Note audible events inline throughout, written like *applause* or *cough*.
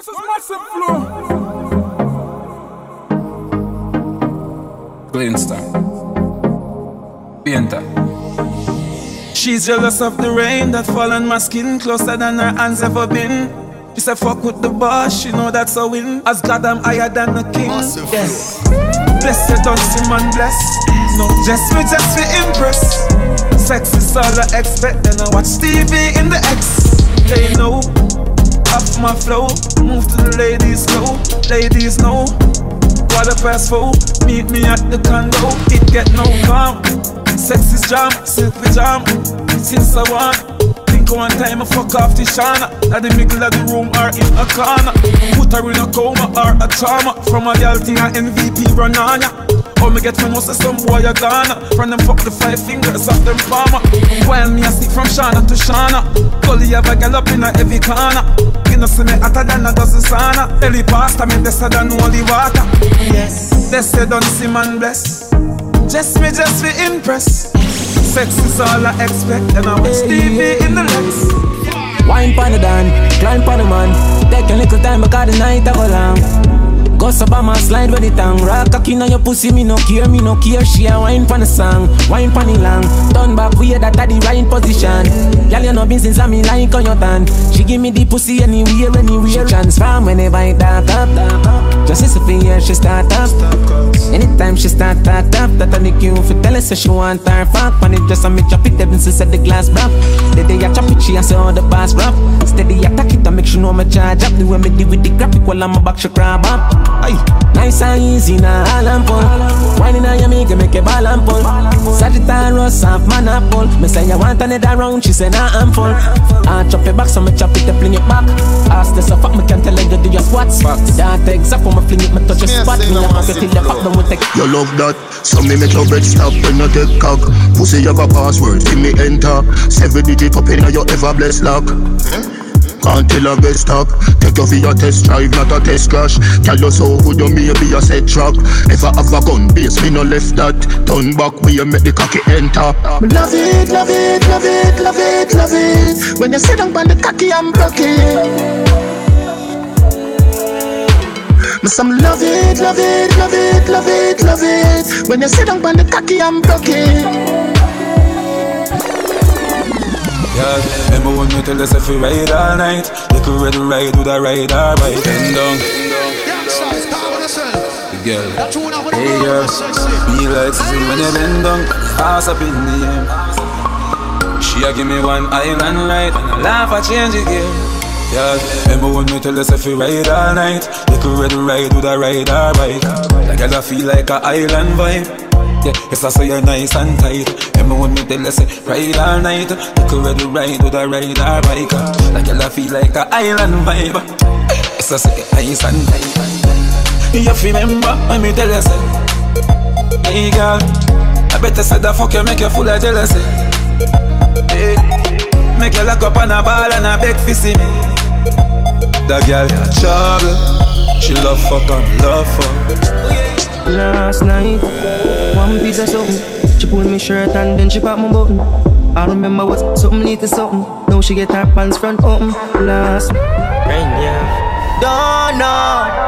this is massive flow. Glinster. Painter. She's jealous of the rain that fall on my skin closer than her hands ever been. She said fuck with the boss, she know that's a win. As God I'm higher than the king. Yes. Blessed don't see man bless. No, just me, just me impress. Sex is all I expect, then I watch TV in the X. They know, off my flow, move to the ladies slow. Ladies know, quarter past four, meet me at the condo. It get no calm. Sex is jam, silk pajama. Since I want, think one time I fuck off the shana. At the middle of the room or in a corner. Put her in a coma or a trauma. From a girl thing a MVP run on ya. Oh, me get when most of some boy a Ghana From them fuck the five fingers of them farmer. While me a stick from Shana to Shana Gully have a gal up in a heavy corner. You know see me hotter than a dozen sauna. Belly pasta me better than holy water. Yes, they say don't see man bless. Just me, just be impress Sex is all I expect And I watch TV in the Lex Wine pan the dan, climb pan the man. Take a little time because the night a go long. Go on my slide with the tongue. Rock cocky on your pussy, me no care, me no care. She a wine pan the song, wine pan the long. Turn back, we that at the right position. Girl, you know been since I'm in like on your tan. She give me the pussy anywhere, anywhere. She transform whenever it dark up. Just as a fear, she start up. Anytime she start talk up, that on the queue for tell her say she want her fuck. When it just a me chop it, ever since the glass broke. The day I chop it, she a say all the bass rough. Steady attack it, I make sure no me charge up. The way me deal with the graphic while I'm a back, she crab up. Aye. Nice and easy now, all and pull. Whining on your make make a ball and pull. Sagittarius half man apple. Me say you want another round, she say nah I'm full. I chop it back, so me chop it, I fling it back. Ask this so fuck, me can't tell her you do your squats. The dart exact for me fling it, me touch your spot. Me a pocket till the fuck them with take. You love that, so me make your bed stop when you take cock. Pussy you got password, give me enter. Seven digit up in your ever blessed lock. Can't tell a best stop. Take you for your test drive, not a test crash. Tell you so good you may be a set track. If I have a gun base, me no left that. Turn back, we make the cocky enter. Me love it, love it, love it, love it, love it. When you sit down on the cocky, I'm broken. Me some love it, love it, love it, love it, love it. When you sit down on the cocky, I'm broken. Yeah, remember when me tell us if we ride all night? Little red ride with a ride or bike? Bend down girl. Hey girl. Me like see when you bend down. Ass up in the air. She a give me one island light. And I laugh I change the game yeah, remember when me tell us if we ride all night? Little red ride with a ride or bike? Like I feel like a island vibe yeah, yes, I say you're nice and tight. When me tell you say ride all night. Look already ride with a ride or bike. Like you feel like a island vibe. Yes, I say you're nice and tight. You have remember when me tell you say, Hey girl, I better say the fuck you make you full of jealousy. Hey, make you lock up on a ball and a beg for see me. That girl trouble. She love fuck and love fuck. Last night, one piece of something. She pulled me shirt and then she popped my button. I remember what something lead to something. Now she get her pants front open. Last rain, yeah. Don't know.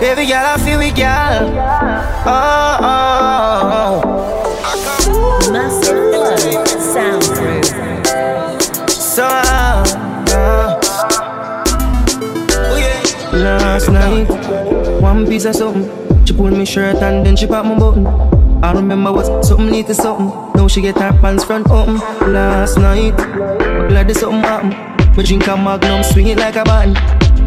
Baby girl, I feel we girl. Oh, oh, oh. Master Flow Soundproof. So, uh, last night, one piece of something. She pulled me shirt and then she popped my button. I remember what something lead to something. Now she get her pants front open. Last night, I'm glad there's something happened. We drink a magnum, swing it like a button.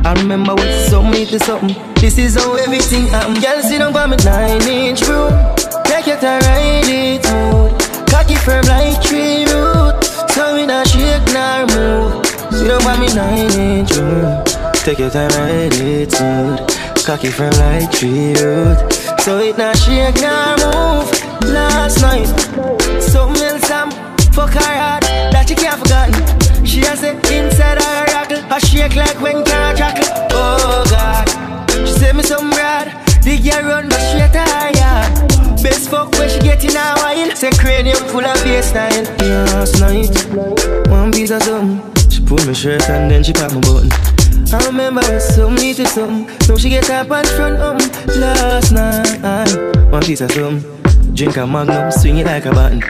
I remember what something lead to something. This is how everything happened. Girl, sit down by me nine inch room. Take it and ride it smooth. Cocky firm like tree root. So we not shake nor move. Sit down by me nine inch room. Take it and ride it smooth. Cocky from like tree root So it not shake nor move. Last night Something else I'm fuck her hard That she can't forgotten She has say inside her rockle I shake like when jackal. Oh God. She say me some rad. The girl run but to her Best fuck when she get in her wine. Say cranium full of style Last night One piece of something. She pull me shirt and then she pop my button I remember something needed something. Now she get her pants front up last night. One piece of something. Drink a magnum, swing it like a button.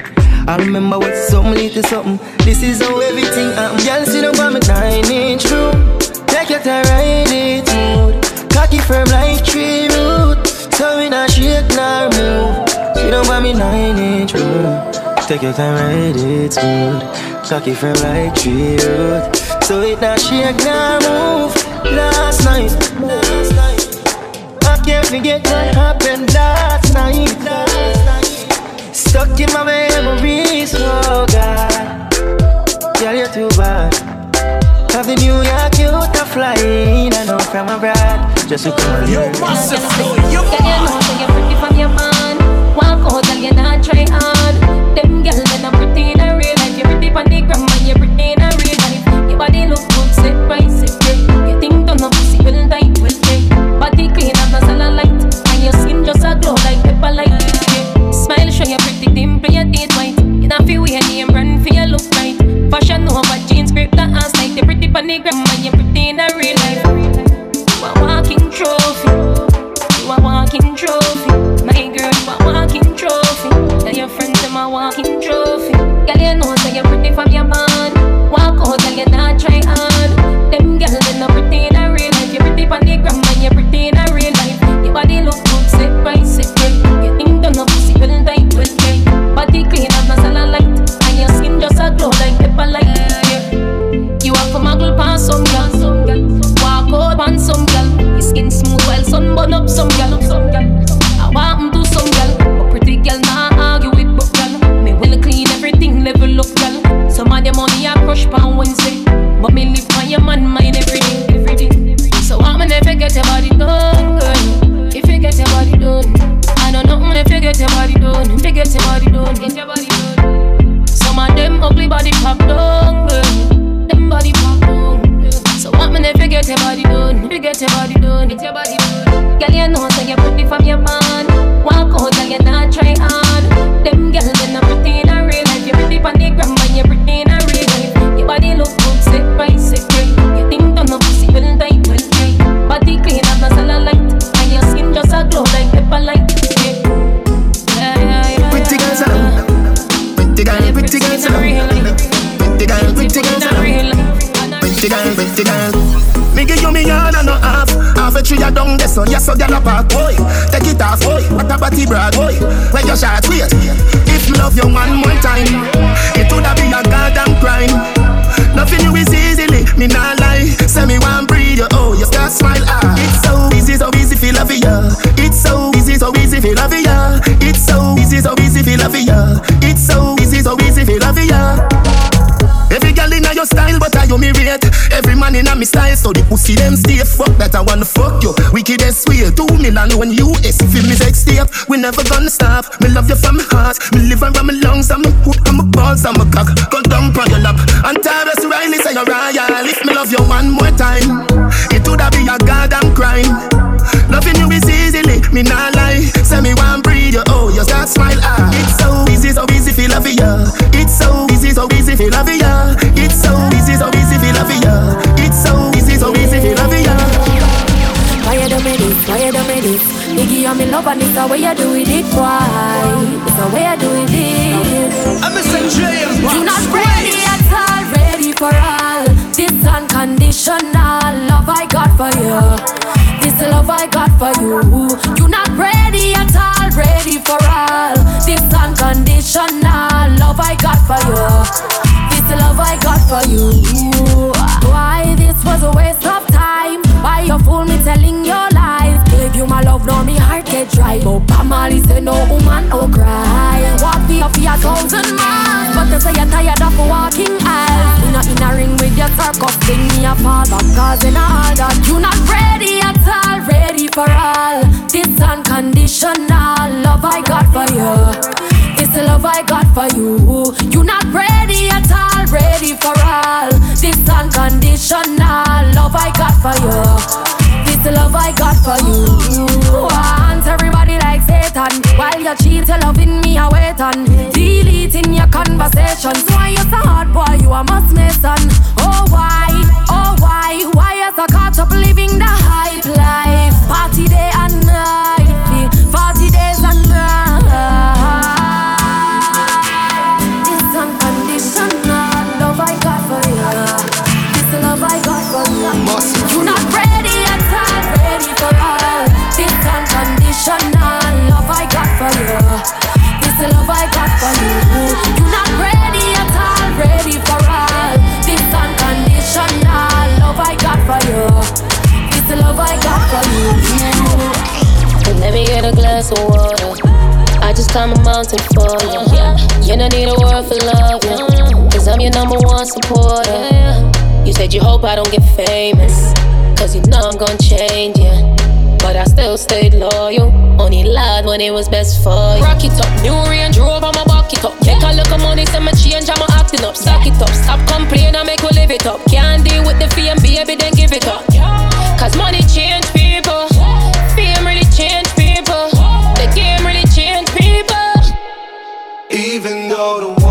I remember what something needed something. This is how everything happened. Girl, sit up on my nine inch room. Take your time, ride it smooth. Cocky firm like tree root. So we not shake nor move. Sit up on me nine inch room. Take your time, ride it smooth. Cocky firm like tree root. So it not shake nor move. Last night, last night. I can't forget what happened last night. Last night. Stuck in my memories, oh God. Girl, you're too bad. Have the New York youth a flying, I know from abroad. Just to come and Yo, massive flow, yo, Girl, you know say you're pretty from your man. Walk out, girl, you're not try hard. Them girls they're not pretty in real life. You're pretty on the gram, and you're pretty dimple, your teeth white. You not feel weird, name brand for your look right. Fashion over jeans, grip the ass like the pretty gram, and you're pretty in a real life. You a walking trophy. You a walking trophy. My girl, you a walking trophy. Tell your friends them a walking trophy. Heart. Oh, but Bob Marley say no woman, no cry. Walk you for a thousand miles, but they say you're tired of walking aisles. You not in a ring with your circus, sing me a back, cause in all that you not ready at all, ready for all. This unconditional love I got for you. This love I got for you. You not ready at all, ready for all. This unconditional love I got for you the love I got for you. Want everybody like Satan. While you cheat, you're loving me, I wait on. Deleting your conversations. Why you so hard, boy? You a must on Oh, why? Oh, why? Why you so caught up living the hype life? Party day and Let me get a glass of water. I just climb a mountain for you. You don't need a word for love, yeah. Cause I'm your number one supporter. You said you hope I don't get famous. Cause you know I'm gonna change, yeah. But I still stayed loyal. Only lied when it was best for you. Rock it up, new Range Rover, back it up. Make a look of money, my change, I'm acting up. Stack it up, stop complaining, I make we live it up. Can't deal with the fee fame, baby, then give it up. Cause money change Even though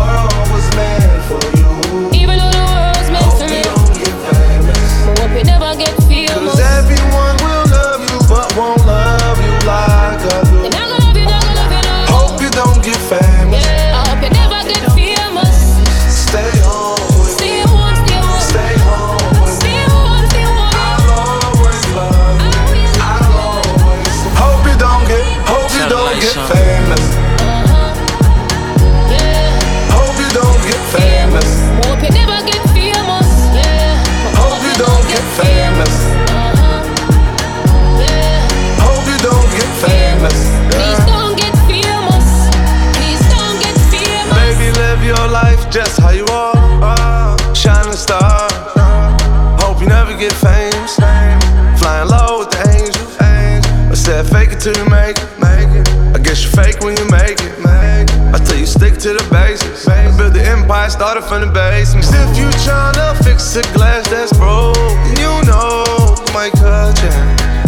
fake when you make it. I tell you stick to the basics. Build the empire, started from the basement. If you tryna fix a glass that's broke, you know my culture.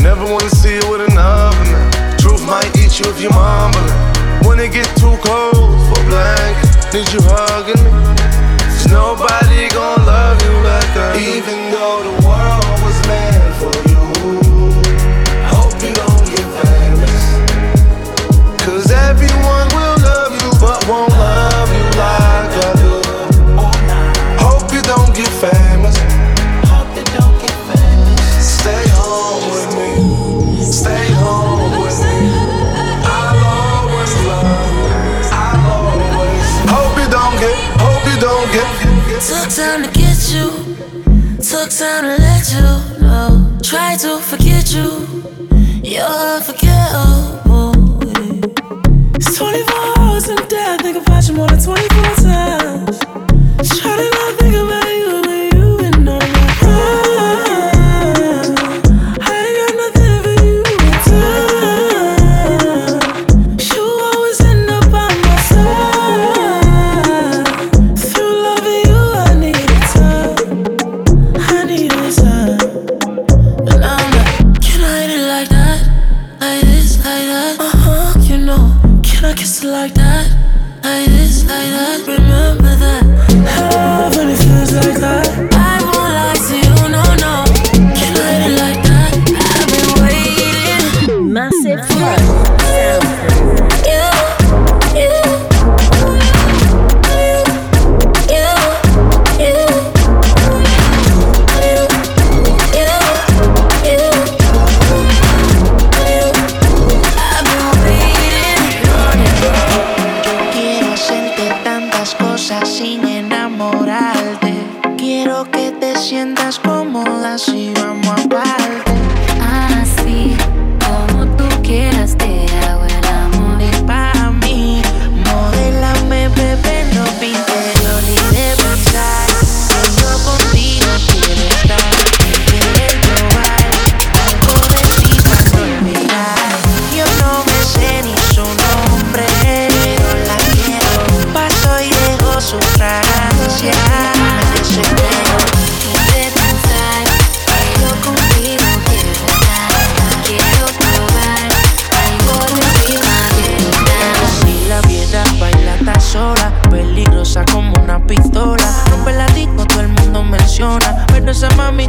Never wanna see you with another man. Truth might eat you if you mumble it. When it get too cold for blanket, need you hugging me. Cause nobody gon' love you like I. Even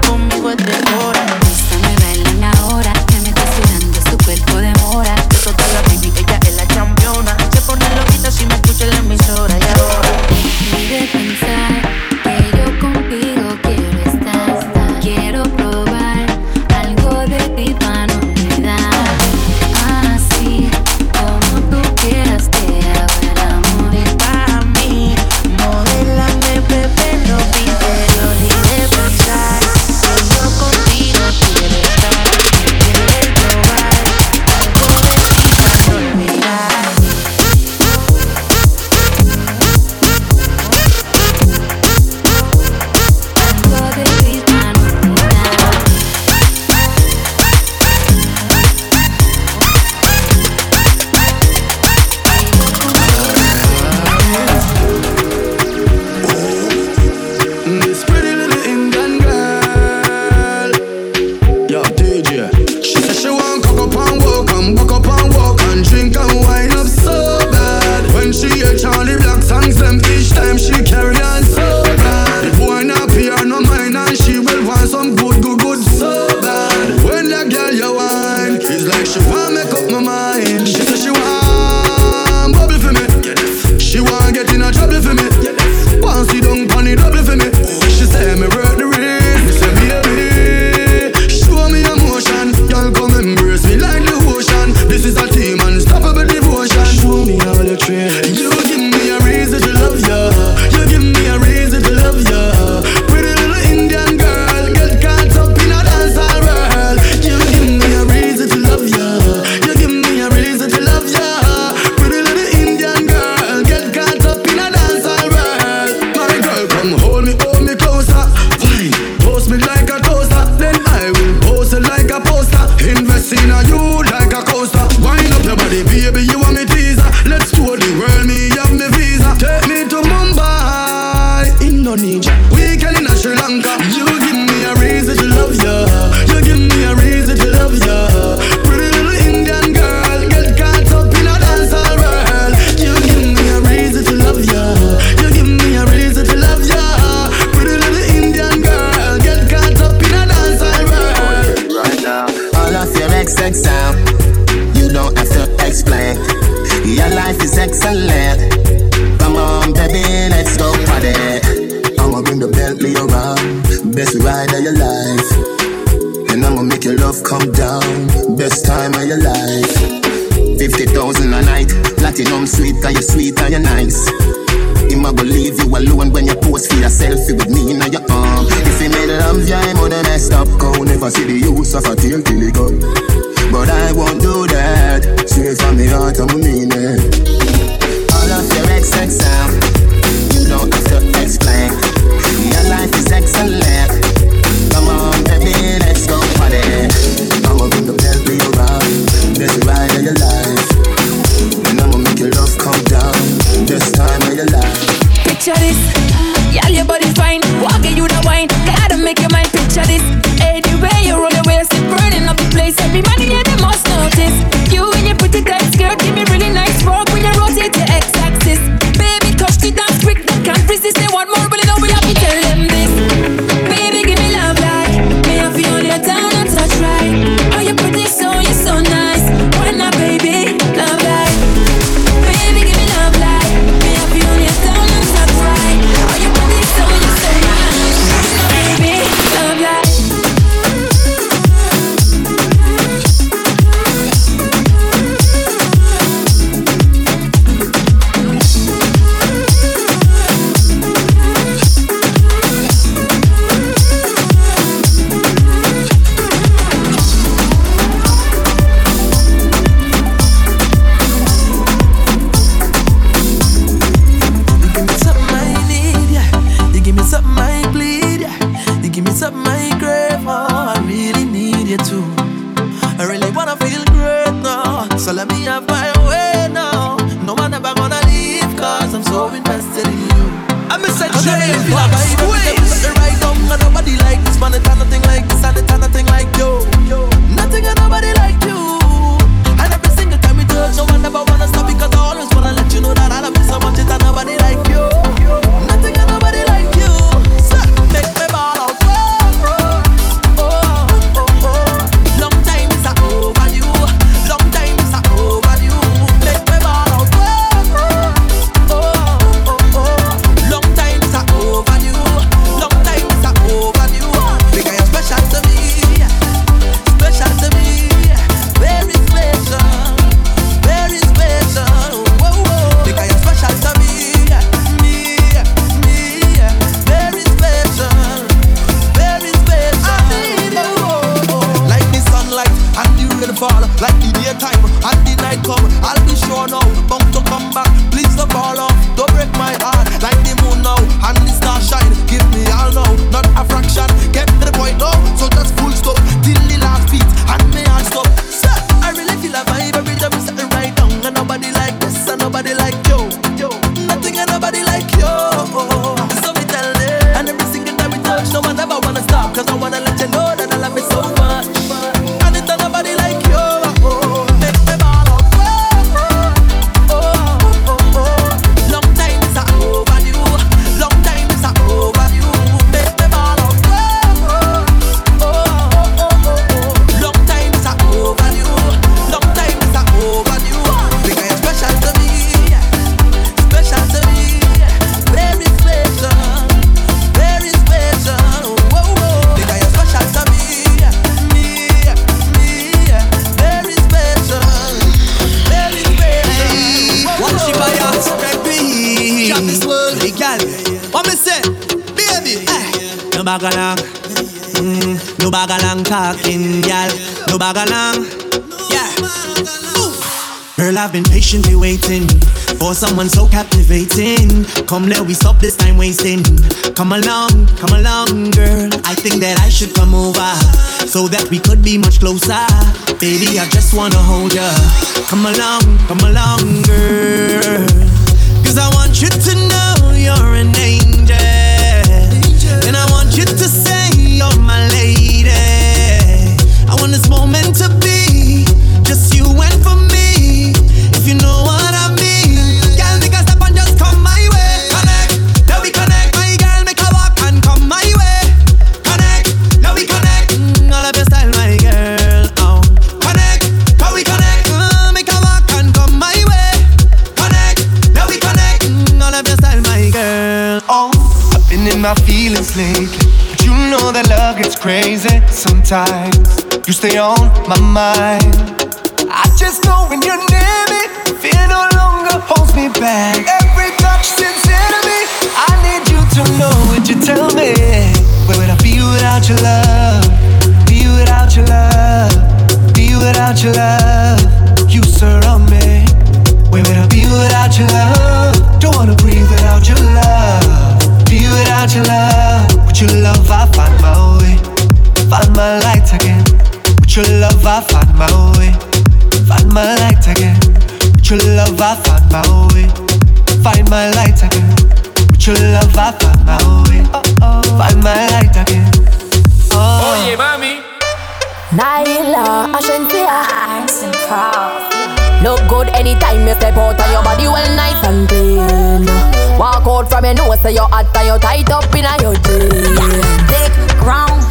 como talking, gal. No bag along. Yeah. Girl, I've been patiently waiting for someone so captivating. Come, let we stop this time wasting. Come along, come along, girl. I think that I should come over so that we could be much closer. Baby, I just wanna hold ya. Come along, come along, girl. Cause I want you to know you're an angel. And I want you to crazy sometimes. You stay on my mind. I just know when you're near me, fear no longer holds me back. Every touch sends to. I need you to know what you tell me. Where would I be without your love? Be without your love. Be without your love. You surround me. Where would I be without your love? Don't wanna breathe without your love. Be without your love. With your love, I find my way. Find my light again. With your love, I find my way. Find my light again. With your love, I find my way. Find my light again. With your love, I find my way. Find my light again. Oh. Oh, Oye, mami. Naila, I shouldn't be nice and proud. Look good anytime you step out and your body well nice and clean. Walk out from your nose, so you're hot and you're tied up in your jeans. Yeah. Dick ground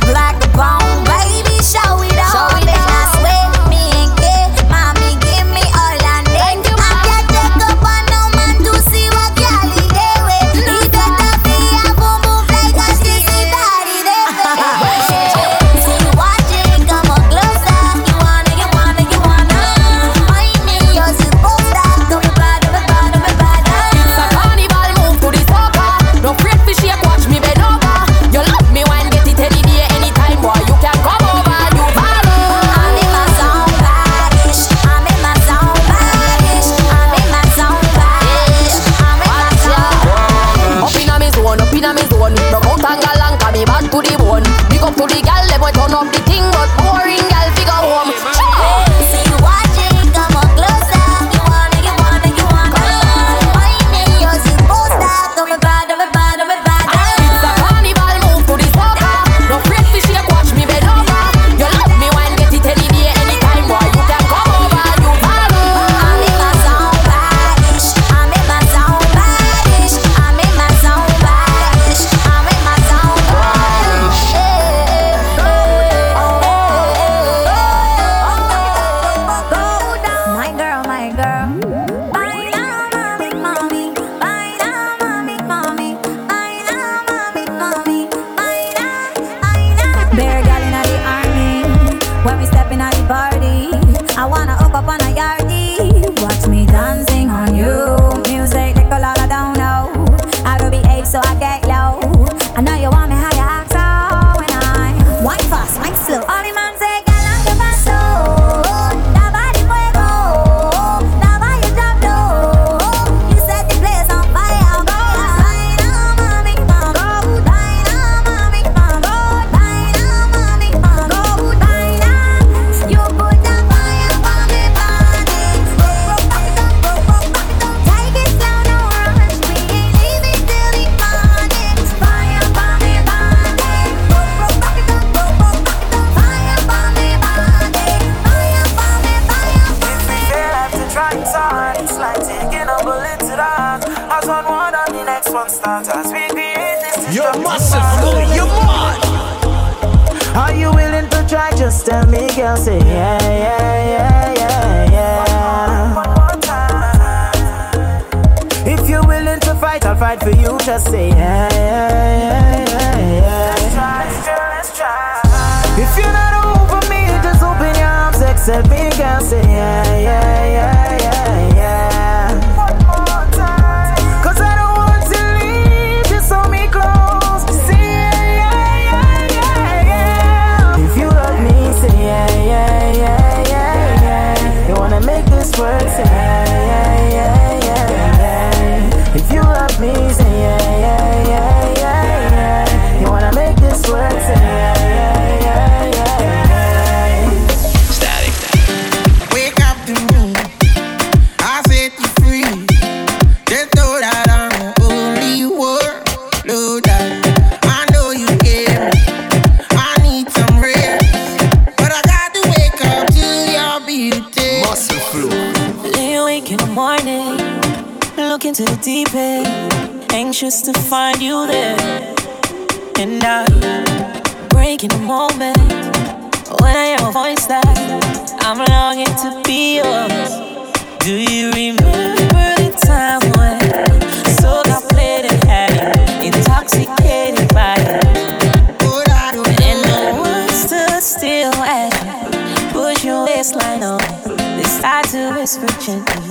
for gently.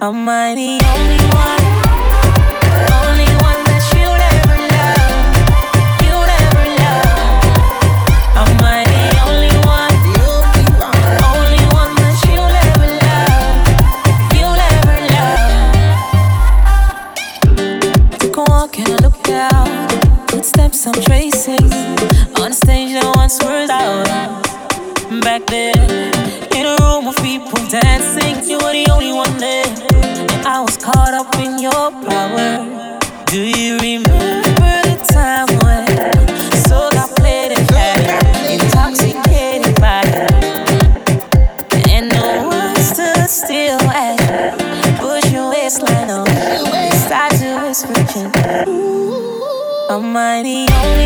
Am I the only one? Only one that you'll ever love? You'll ever love? Am I the only one? Only one that you'll ever love? You'll ever love? Took a walk and I looked out. Footsteps I'm tracing on a stage that once was out. Back there, dancing, you were the only one there. And I was caught up in your power. Do you remember the time when so got played and had intoxicated by it? And no one stood still as you push your waistline on. Start to whisper, Am I the only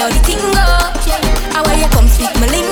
how the thing go. How you come speak my lingo.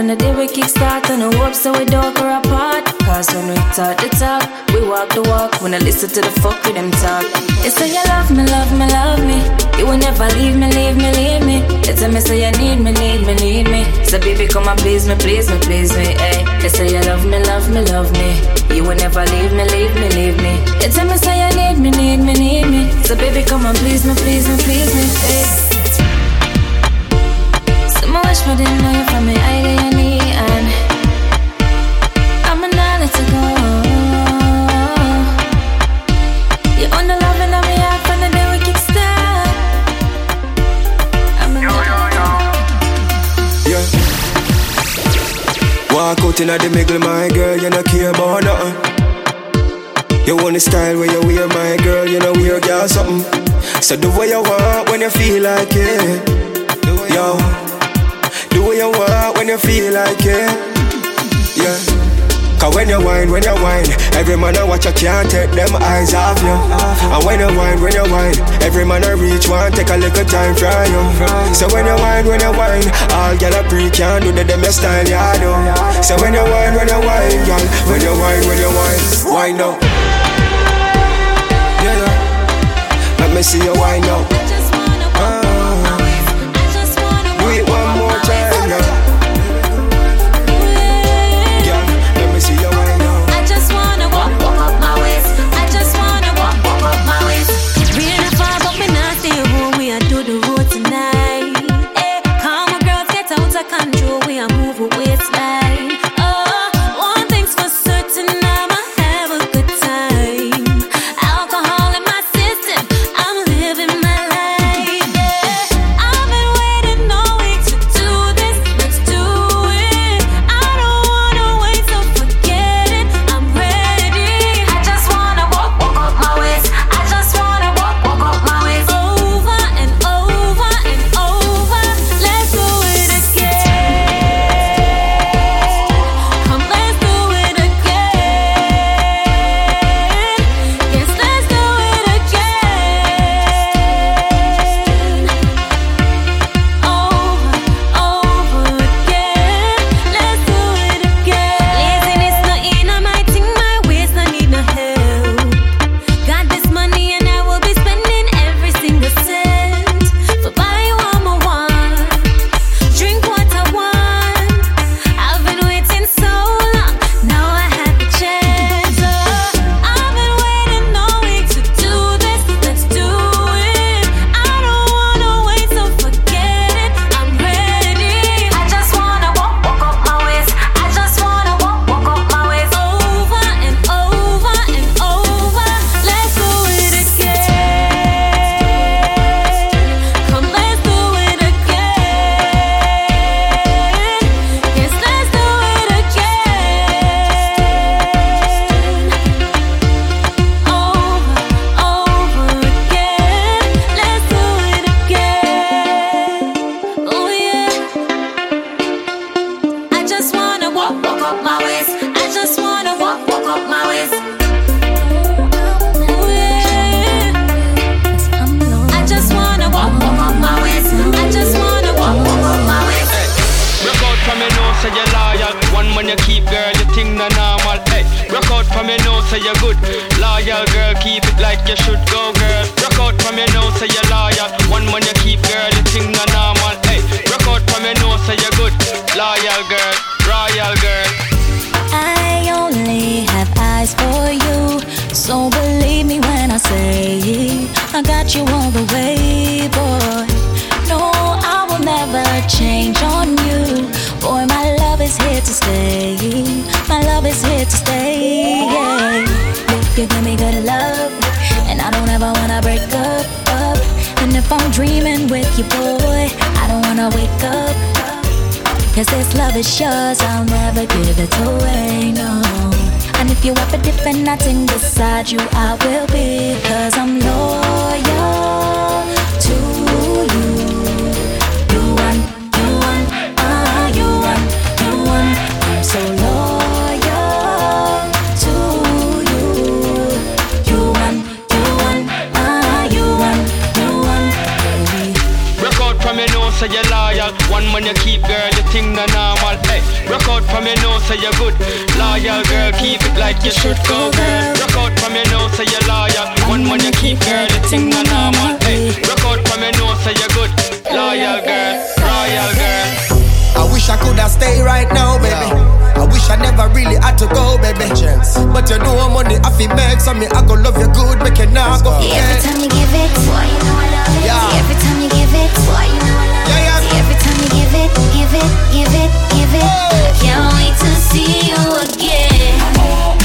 When the day we kickstart and the hope so we don't grow apart. Cause when we talk the talk, we walk the walk. When I listen to the fuck with them talk. It's say you love me, love me, love me. You will never leave me, leave me, leave me. They tell me say you need me, need me, need me. So baby come and please me, please me, please me. Hey, they say you love me, love me, love me. You will never leave me Right inna the middle, my girl, you no care about nothing. You want the style where you wear, my girl, you know wear girl something. So do what you want when you feel like it, yo. Do what you want when you feel like it. Cause when you whine, when you whine, every man I watch, I can't take them eyes off you. And when you whine, when you whine, every man I reach one, take a little time from you. So when you whine, when you whine, all gal a pre can do the them your style, yeah, do. So when you whine, when you whine, gal, when you whine, when you whine, whine now. Yeah, yeah. Let me see you whine now. But you know money I feel make, so me I go love you good, make you not go. Yeah, every time you give it, boy, you know I love it. Yeah. Every time you give it, boy, you know I love it. Yeah, yeah. Every time you give it, give it, give it, give it. I can't wait to see you again.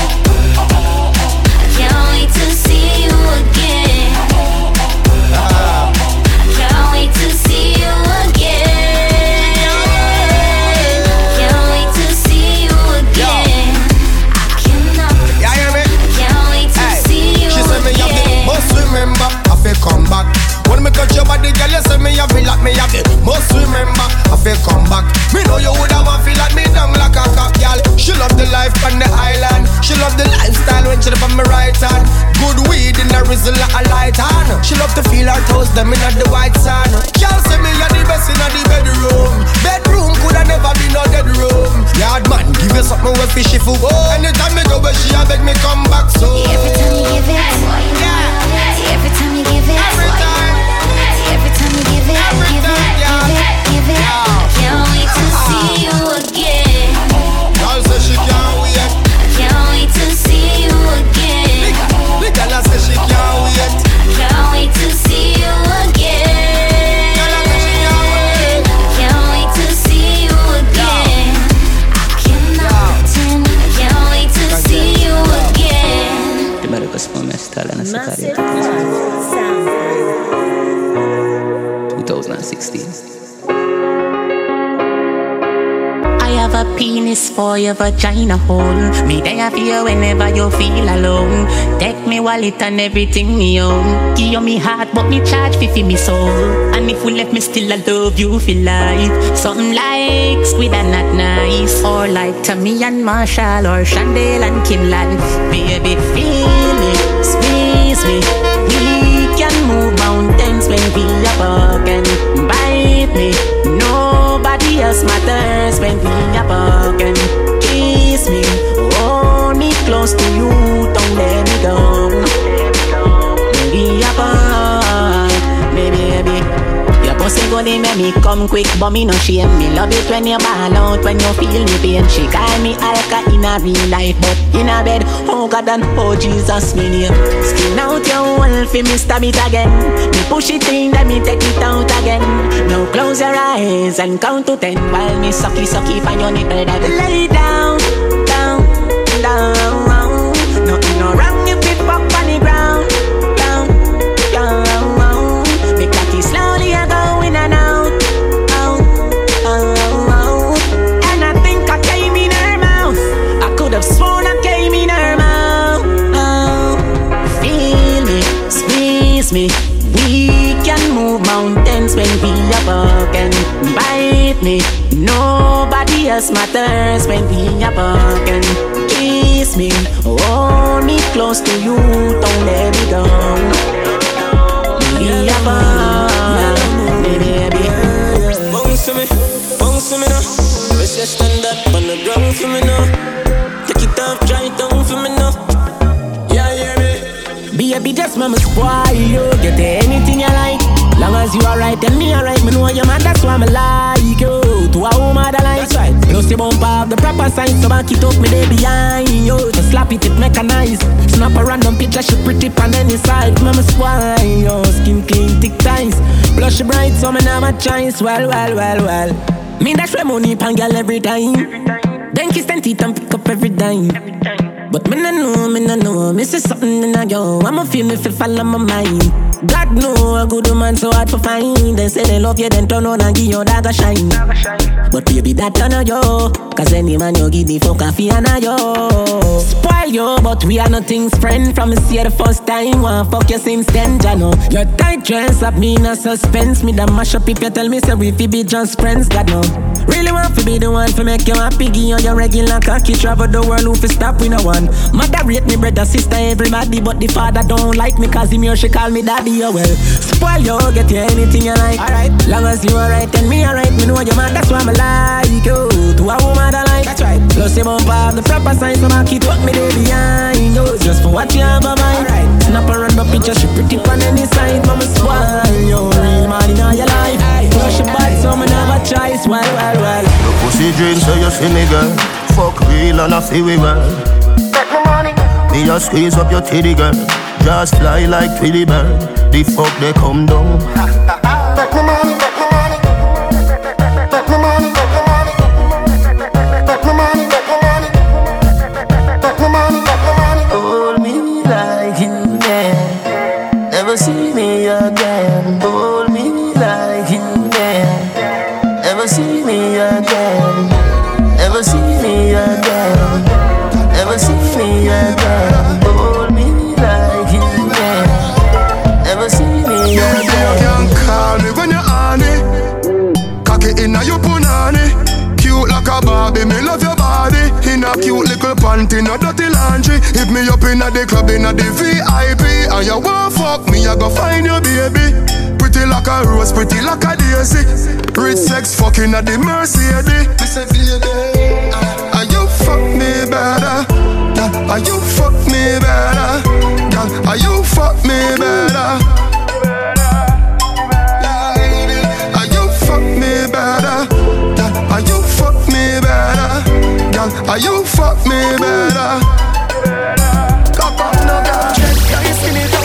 Touch your body girl you say me have it like me have the must remember. I feel come back. Me know you woulda want feel like me down like a cock girl She love the life on the island. She love the lifestyle when she up on my right hand. Good weed in the rizzle like a light hand She love to feel her toes them in the white sun Girl say me a the best in the bedroom. Bedroom coulda never be no dead room. Yard man give you something with fishy for Anytime me go where she a beg me come back so. Every time you give it, boy, you love it. Every time you give it, Every time. Girl say she can't penis for your vagina hole. Me there for you whenever you feel alone. Take me wallet and everything me own. Give you me heart, but me charge fi me soul. And if we left me still, I love you for life. Something like squid and not nice, or like Tommy and Marshall, or Chandel and Kinlan. Baby, feel come quick, but me no shame. Me love it when you ball out, when you feel me pain. She call me alka in a real life, but in a bed, oh God and oh Jesus, me name. Skin out your wall fi me stab it again. Me push it in, then me take it out again. Now close your eyes and count to ten while me sucky sucky on your nipple. That lay down, down, down. Me. We can move mountains when we are broken. Bite me, nobody else matters when we are broken. Kiss me, hold me close to you, don't let me go. We are broken, baby. Bounce to me, bounce to me now. Let's just stand up on the ground for me now. Take it off, try it down for me now. Yeah, hear me. Baby, just mama spoil you. Get anything you like. Long as you alright, then me alright. Me know your man, that's why me like you. To a woman that like. That's right. Plus the bump the proper size, so back it up me there behind you. To slap it, it mechanized. Snap a random picture, she pretty on any side. Mama spoil you. Skin clean, thick ties. Blush bright, so me never choice. Well, well, well, well. Me dash my money pan girl every time. Then kiss and teeth and pick up every dime. But me no know, me no know, me see something in a yo. I'ma feel me fi fall on my mind. God know a good woman so hard to find. They say they love you, then turn on and give your dagger shine. But baby, that turn on yo. Cause any man you give me fuck a fi and a yo. Spoil you, but we are nothing's friend. From me see the first time, want fuck you since then, ya know. Your tight dress up me in a suspense. Me da mash up if you tell me say we fi be just friends, God know. Really want to be the one to make you happy, give you your regular cocky. Travel the world, who fi stop with no one. Mother rate me, brother, sister, everybody, but the father don't like me, cause him here she call me daddy, oh well. Spoil you, get you anything you like. Alright, long as you alright, and me alright, me know your man, that's why I'm like you. To a woman that like, that's right. Plus, you bump have the proper signs, so I keep up me there behind you. Just for what you have a mind. Alright, snap around the picture, she pretty on any side, mama spoil you. Real man in all your life. Flush your body, so me never choice. Well, well, well. The pussy dream, so you see me, girl. Fuck real and I feel we well. Bet my money. Me a squeeze up your titty, girl. Just fly like Tweety bird. The fuck they come down. Inna the the VIP. And you want fuck me, I go find your baby. Pretty like a rose, pretty like a daisy. Rich sex fucking at the Mercedes. Me baby, uh, are you fuck me better? Are you fuck me better? Are you fuck me better? Are you fuck me better? Are you fuck me better? Are you fuck me better? 新年上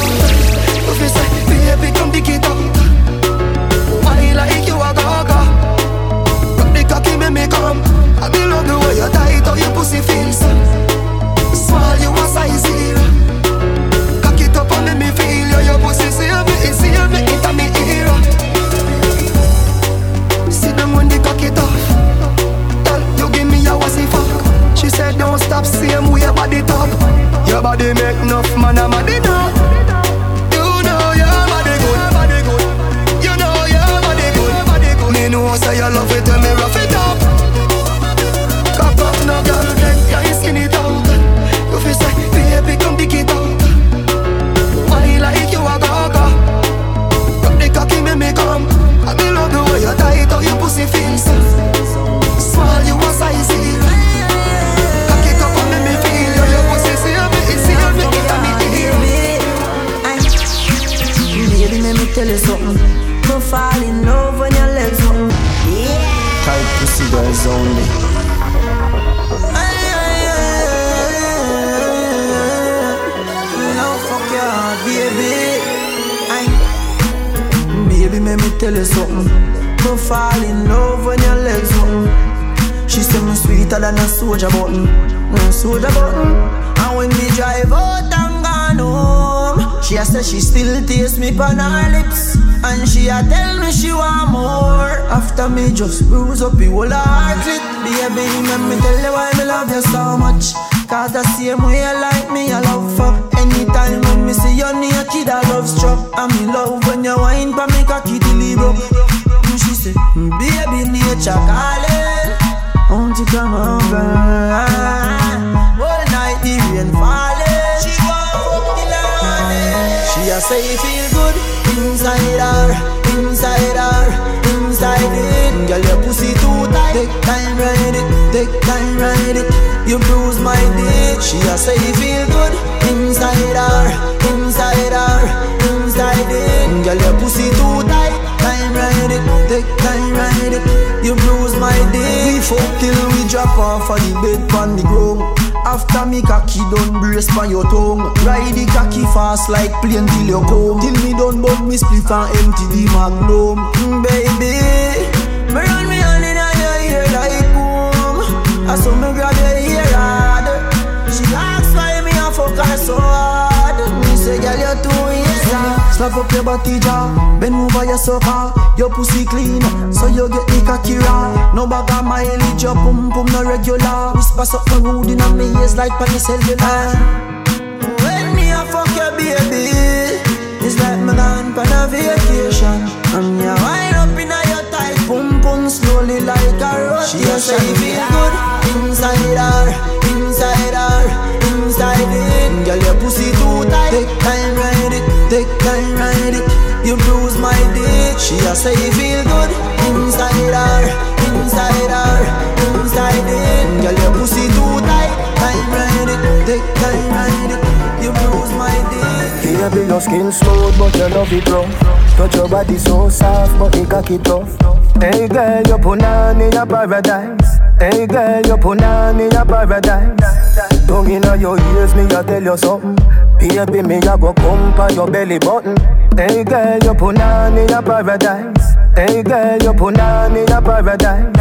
just bruise up the whole You bruise my dick. She a say it feel good inside her, inside her, inside it. Girl, your pussy too tight. Time ride it, take time ride it. You bruise my dick. We fuck till we drop off of the bed on the ground. After me cocky done brace by your tongue Ride the cocky fast like plane till you come Till me done bug me spliff and empty the magnum mm, Baby, me run Slap up your body jaw Bend over your sofa ah. Your pussy clean So you get the cocky raw No bag of mileage Your pum pum no regular. Whisper something rude in me ears Like pan cellular. When me a fuck your baby It's like me gone on a vacation. And you wind up in your tight Pum pum slowly like a roll She a say feel good inside her, inside her, inside it. Girl, your pussy too tight. Take time, ride it. Take time, ride it. You bruise my dick. She a say feel good inside her, inside her, inside it. Girl, your pussy too tight. Time, ride it. Take time, ride it. Baby, your skin smooth, but your love it rough. Touch your body so soft, but it cocky tough. Hey girl, you put on in a paradise. Hey girl, you put on in a paradise. Tongue inna your ears, me a tell you something. Baby, me a go come on your belly button. Hey girl, you put on in a paradise. Hey girl, you put on in a paradise.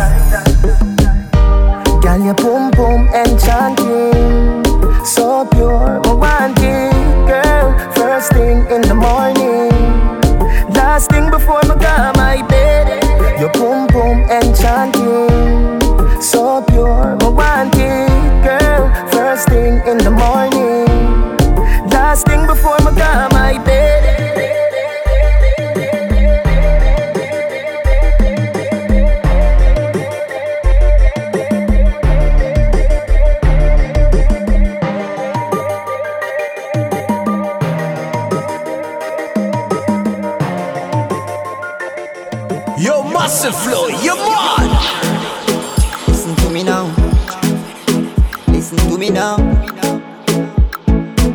Girl, your boom boom enchanting, so pure, romantic, girl. Thing in the morning, last thing before me go my bed. Your boom boom enchanting, so pure, romantic, girl. First thing in the morning, Yo, massive flow, you mad. Listen to me now. Listen to me now.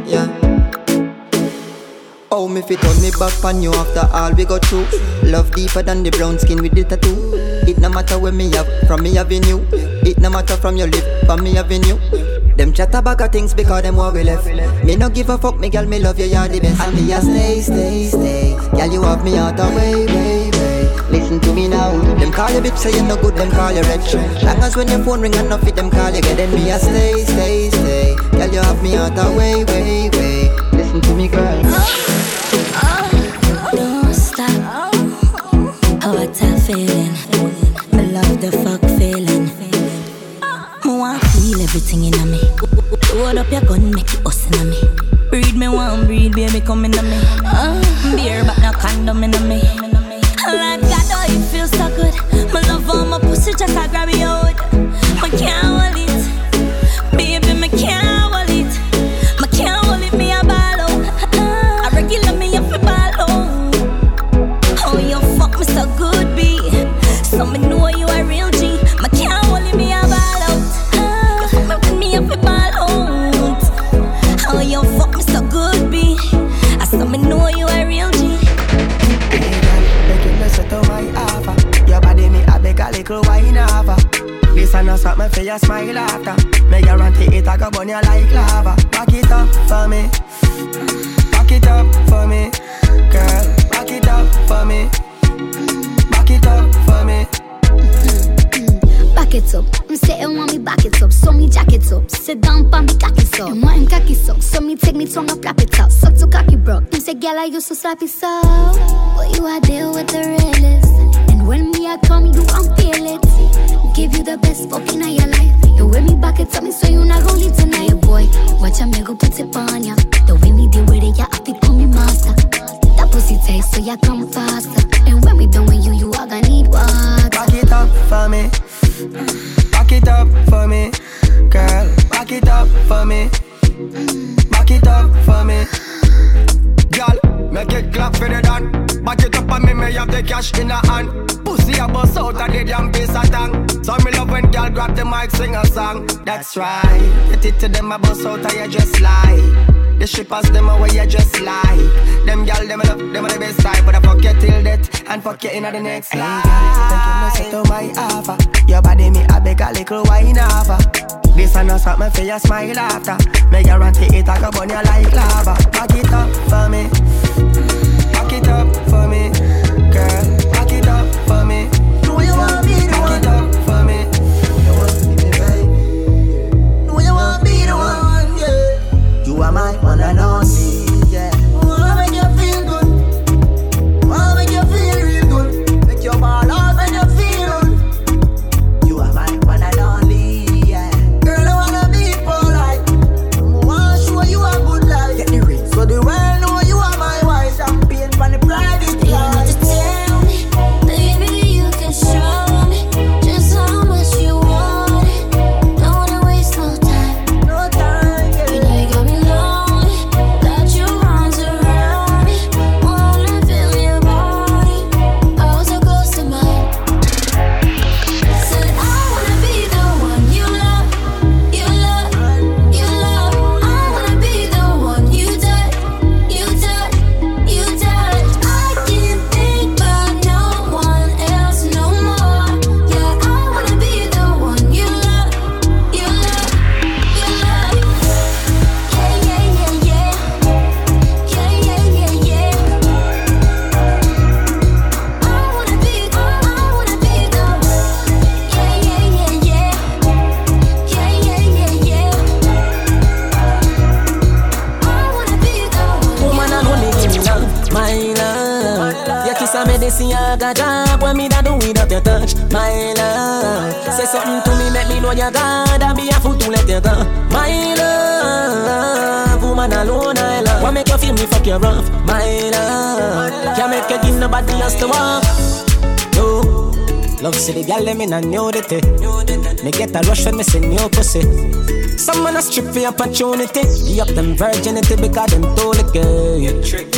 Yeah. Oh, me fit turn me back on you after all we go through. Love deeper than the brown skin with the tattoo. It no matter where me have from me having you. It no matter from your lip from me having you. Them chat about got things because them what we left. Me no give a fuck, me girl, me love you, you're the best. And me a stay, stay, stay. Girl, you have me out the way, way, way. Listen to me now. Them call you bitch, say you no good, them call you wretch. Long as when your phone ring and fit them call you get then me a stay, stay, stay. Girl, you have me out the way, way, way. Listen to me, girl. Don't stop. What a feeling. I love the fuck feeling. I feel everything in me. Load up your gun, make it us in me. Breed me one, breed baby come in me. Beer but no condom in me. On my pussy Sit down, pa me cocky so. And want him cocky so, so me take me tongue up, wrap it up. Suck to cocky broke. Him say, girl, I to slap it so. But you are there with the realest. And when me I come, you won't feel it. Give you the best fucking of your life. You wear me back it up, me so you not gon' leave tonight, boy. Watch a me go put it on ya. The way me deal with it, yeah, I think call me master. That pussy taste, so ya come faster. And when we done with you, you are gonna need water. Back it up for me. Back it up for me, girl. Back it up for me. Back it up for me. Girl, make it clap for the done. Back it up on me, me have the cash in a hand. Pussy a bust out of the damn piece of tongue. So me love when girl grab the mic, sing a song. That's right. Get it to them, a bust out, and you just lie. The shippers, them away, you just lie. Them gal, them love, them on the best side. But I fuck you till death, and fuck you in the next life. Make you listen to my offer. Your body me a beg a little wine over. This and not something for your smile after. Me guarantee it I go burn you like lava. Back it up for me. You are my one and only. Fool to let you go, my love. Woman alone, I love. What make you feel me fuck you rough, my love? Can't make you give nobody else to walk. Love city gal, let me not know that Me get a rush when me see new pussy. Some man a strip for opportunity. Give up them virginity because them told it girl.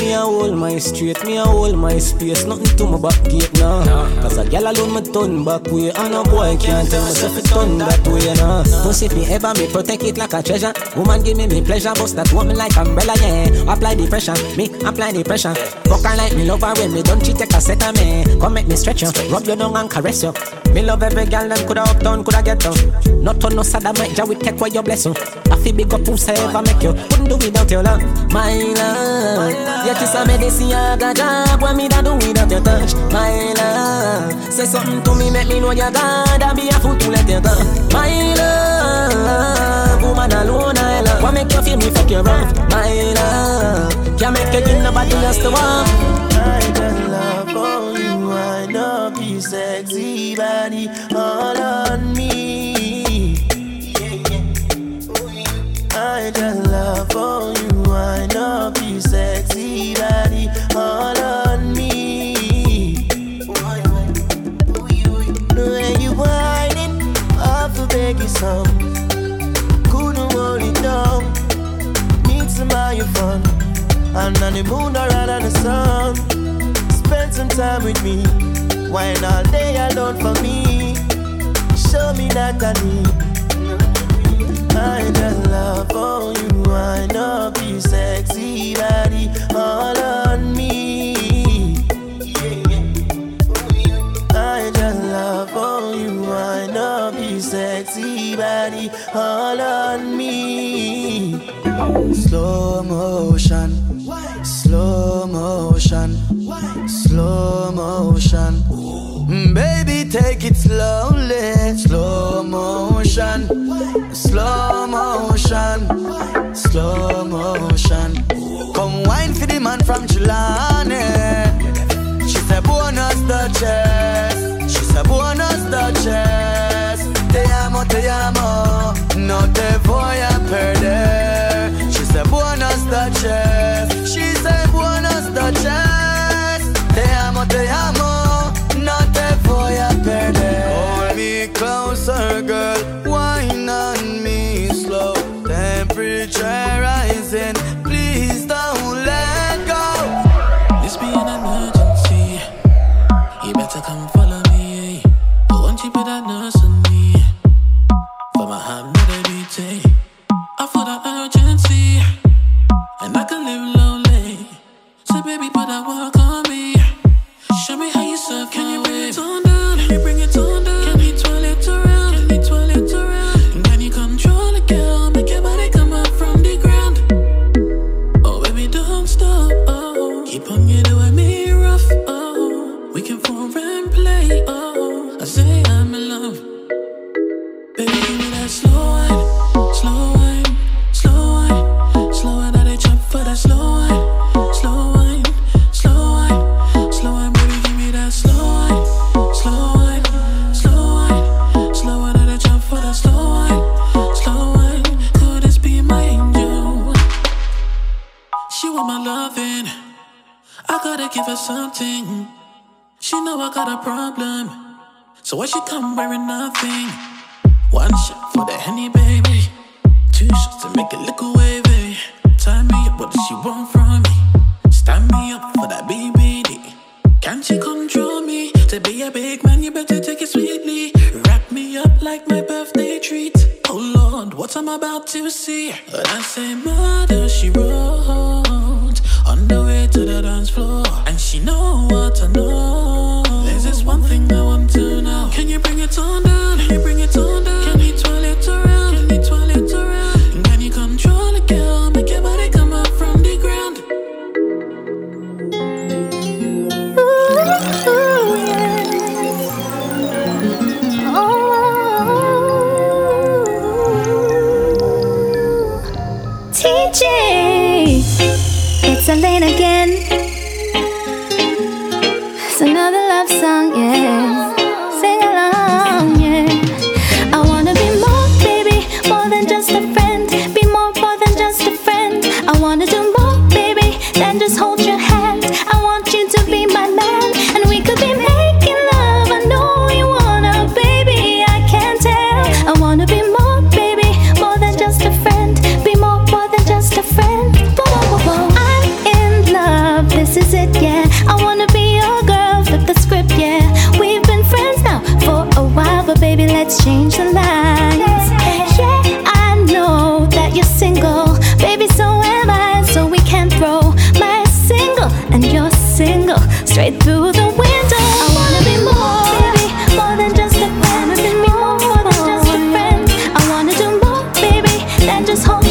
Me a hold my street, me a hold my space. Nothing to my back gate now. Cause a gal alone me turn back way. And a boy can't tell myself it turn that way now. Pussy me ever me protect it like a treasure. Woman give me me pleasure, bust that woman like umbrella, yeah. Apply the pressure, me apply the pressure. Fuck her like me love her when me don't cheat take a set of me. Come make me stretch you, rub your down and caress you. Me love every gal that coulda up down, coulda get down. Not on no of my jaw, we take away your bless you. I feel big up who's ever make you. Couldn't do without your love, my love. Your kiss a medicine, I got job. What me da do without your touch, my love. Say something to me, make me know you're God. I be a fool to let you go, my love. Woman alone, I love. What make you feel me fuck you rough, my love. Can't make you give nobody else to walk. Sexy body all on me. I just love for you. I know you sexy body all on me. The way you I feel beg you some. Couldn't hold it down. Need some of your fun. And on the moon or out the sun. Spend some time with me. Wine all day alone for me. Show me that I need. I just love for you. I know be sexy body all on me. I just love for you. I know be sexy body all on me. Slow motion, slow motion, slow motion. Take it slowly, slow motion, slow motion, slow motion. Come wine for the man from Chilane. She said buenos noches, she said buenos noches. Te amo, te amo, no te voy a perder. She said buenos noches, she said buenos noches. Te amo, te amo, girl, something. She know I got a problem. So why she come wearing nothing? One shot for the henny, baby. Two shots to make it look wavy. Tie me up, what does she want from me? Stand me up for that BBD. Can't she control me? To be a big man, you better take it sweetly. Wrap me up like my birthday treat. Oh Lord, what I'm about to see. I say murder, she wrote to the dance floor, and she know what I know. There's this one thing I want to know. Can you bring it on down? Can you bring it on down?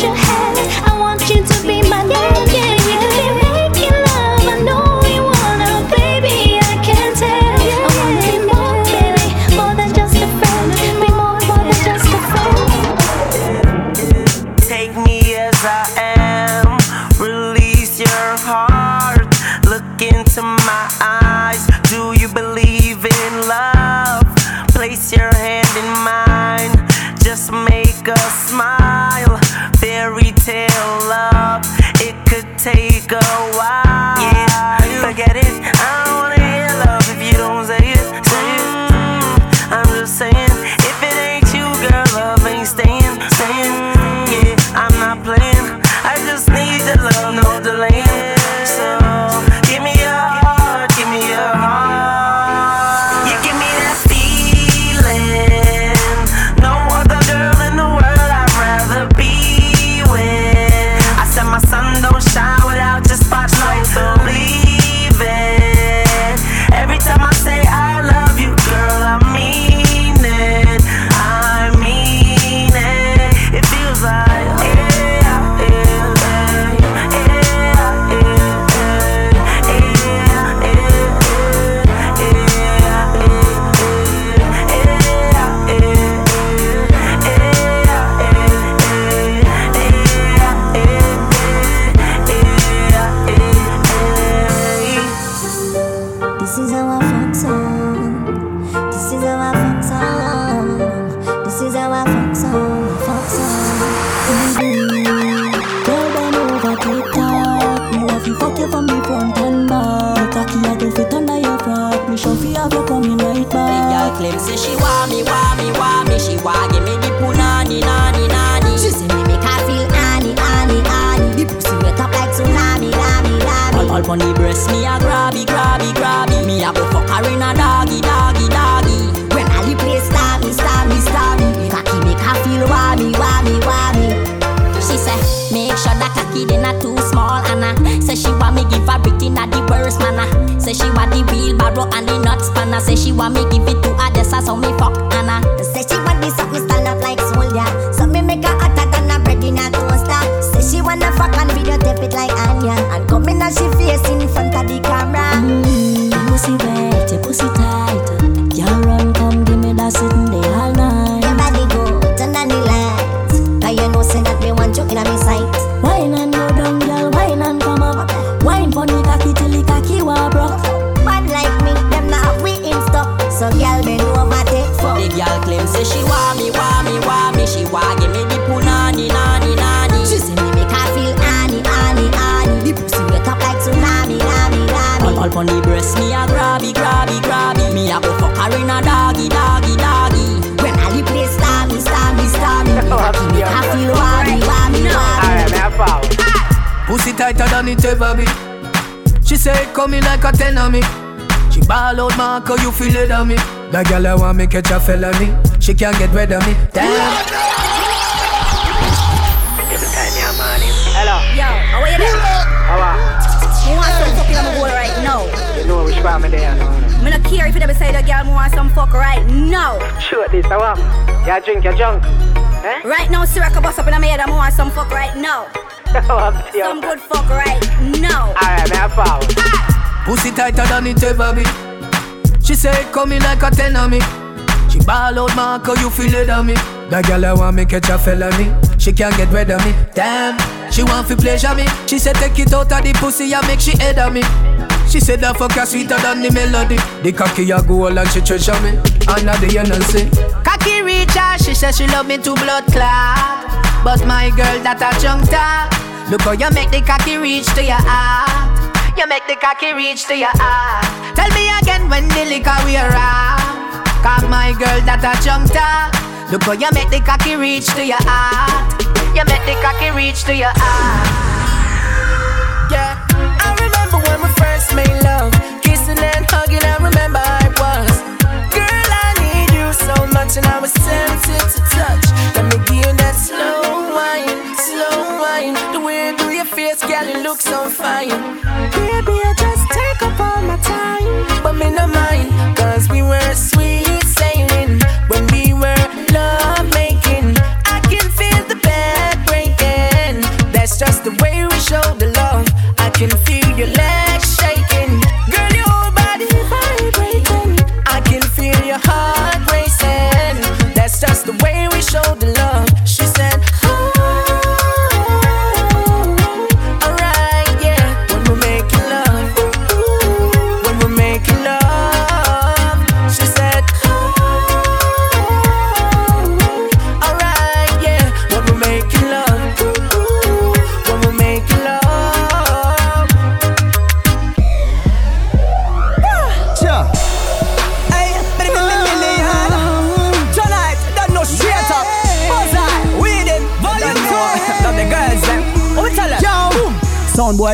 Your hand. I want you to be my love, in a the worst manner. Ah. Say she want the wheelbarrow and the nut spanner. Ah. Say she want me give it to Odessa, ah. so me fuck Anna. Say she want this up, tighter than it ever be. She say it coming like a ten on me. She ball out, Marco, you feel it on me. That girl I want me catch a felony. She can't get rid of me. Damn. Hello. Yo, how are you there? How are You want some fucking on my bowl right now? you? know which part me there now. Me not care if you never say that girl me want some fuck right now. Shoot this, how am? You drink, you drunk. Eh? Right now, Siraka bust up in my head and me want some fuck right now. *laughs* Some good fuck right now. Alright, man, I follow. Pussy tighter than it ever be. She say it coming like a ten on me. She ball out, Marco, you feel it on me. That girl I want me catch a felony. She can't get rid of me. Damn, she want fi pleasure me. She said take it out of the pussy and make she head of me. She said that fuck her sweeter than the melody. The cocky a gold and she treasure me. Under the NLC. Cocky reach her, she said she love me to blood clot. But my girl that a junk top. Look how you make the cocky reach to your heart. You make the cocky reach to your heart. Tell me again when the liquor we around. Cause my girl that a junk top. Look how you make the cocky reach to your heart. You make the cocky reach to your heart. Yeah, I remember when we first made love, kissing and hugging. I remember it was. Girl, I need you so much, and I was tempted to touch. Let me give you that slow wine, wine. The way do your face, girl, you look so fine. Baby, I just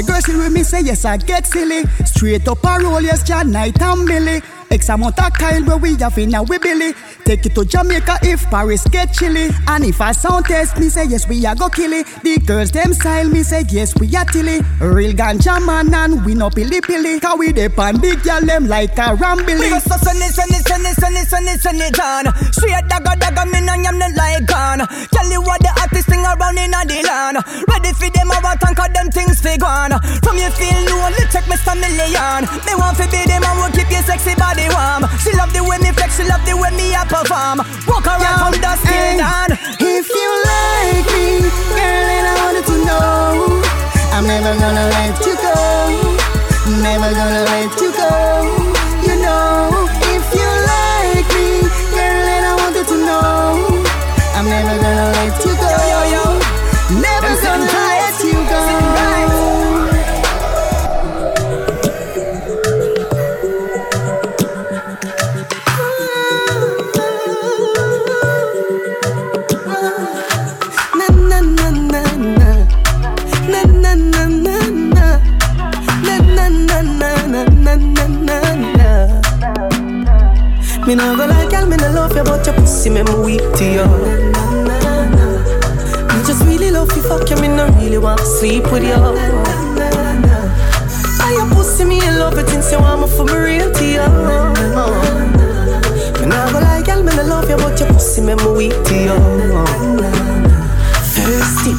boy girl still with me say yes I get silly. Straight up a roll yes John Night and Billy. X amount of where we have in a we Billy. Take it to Jamaica if Paris get chilly. And if I sound test me say yes we a go kill it. The girls them style me say yes we a tilly. Real ganja man and we no pilly pilly. Cause we dip on big girl them like a rambly. We go so sunny, sunny, sunny, sunny, sunny, sunny, John. Straight dagger, dagger, me nah yam them like gone. Tell you what the hottest thing around in the land. Ready for them, want tank of them things fi gone. From you feel lonely, check Mr. Million. Me want fi be them, I will keep your sexy body warm. She love the perform. Walk around from dusk till dawn. If you like me, girl, then I wanted to know. I'm never gonna let you go. Never gonna let you go. You Me nah go like girl, me nah love you, but your pussy make me weak to you. Me just really love you, fuck you, me nah really want to sleep with you. I your pussy, me in love it since you want me for me real to you. Me nah go like girl, me nah love you, but your pussy make me weak to you. Thirsty.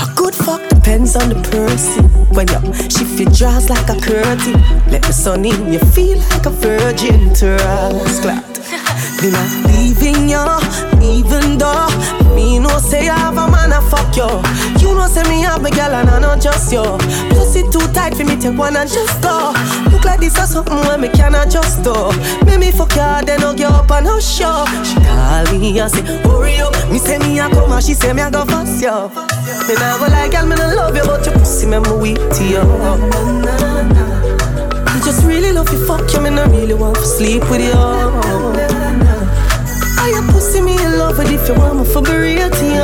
A good fuck depends on the person. When you shift your jaws like a curtain, let the sun in, you feel like a virgin to clapped. Me not leaving you, even though me no say I have a man I fuck you. You know say me have a girl and I not just you. Plus it too tight for me take one and just go. Look like this or something where me can adjust to. Make me fuck you, then hug you up and hush show. She call me and say hurry up. Me say me a come and she say me a go fast you. Me nah go like girl, me nah love you, but your pussy make me weak to you. Me just really love you, fuck you, me nah really want to sleep with you. I your pussy me in love with if you want me for be real to you.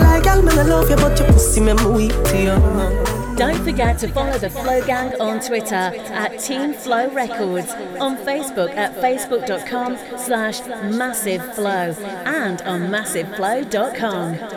Like love you, but pussy me weak to you. Don't forget to follow the Flow Gang on Twitter at Team Flow Records, on Facebook at facebook.com slash massiveflow and on massiveflow.com.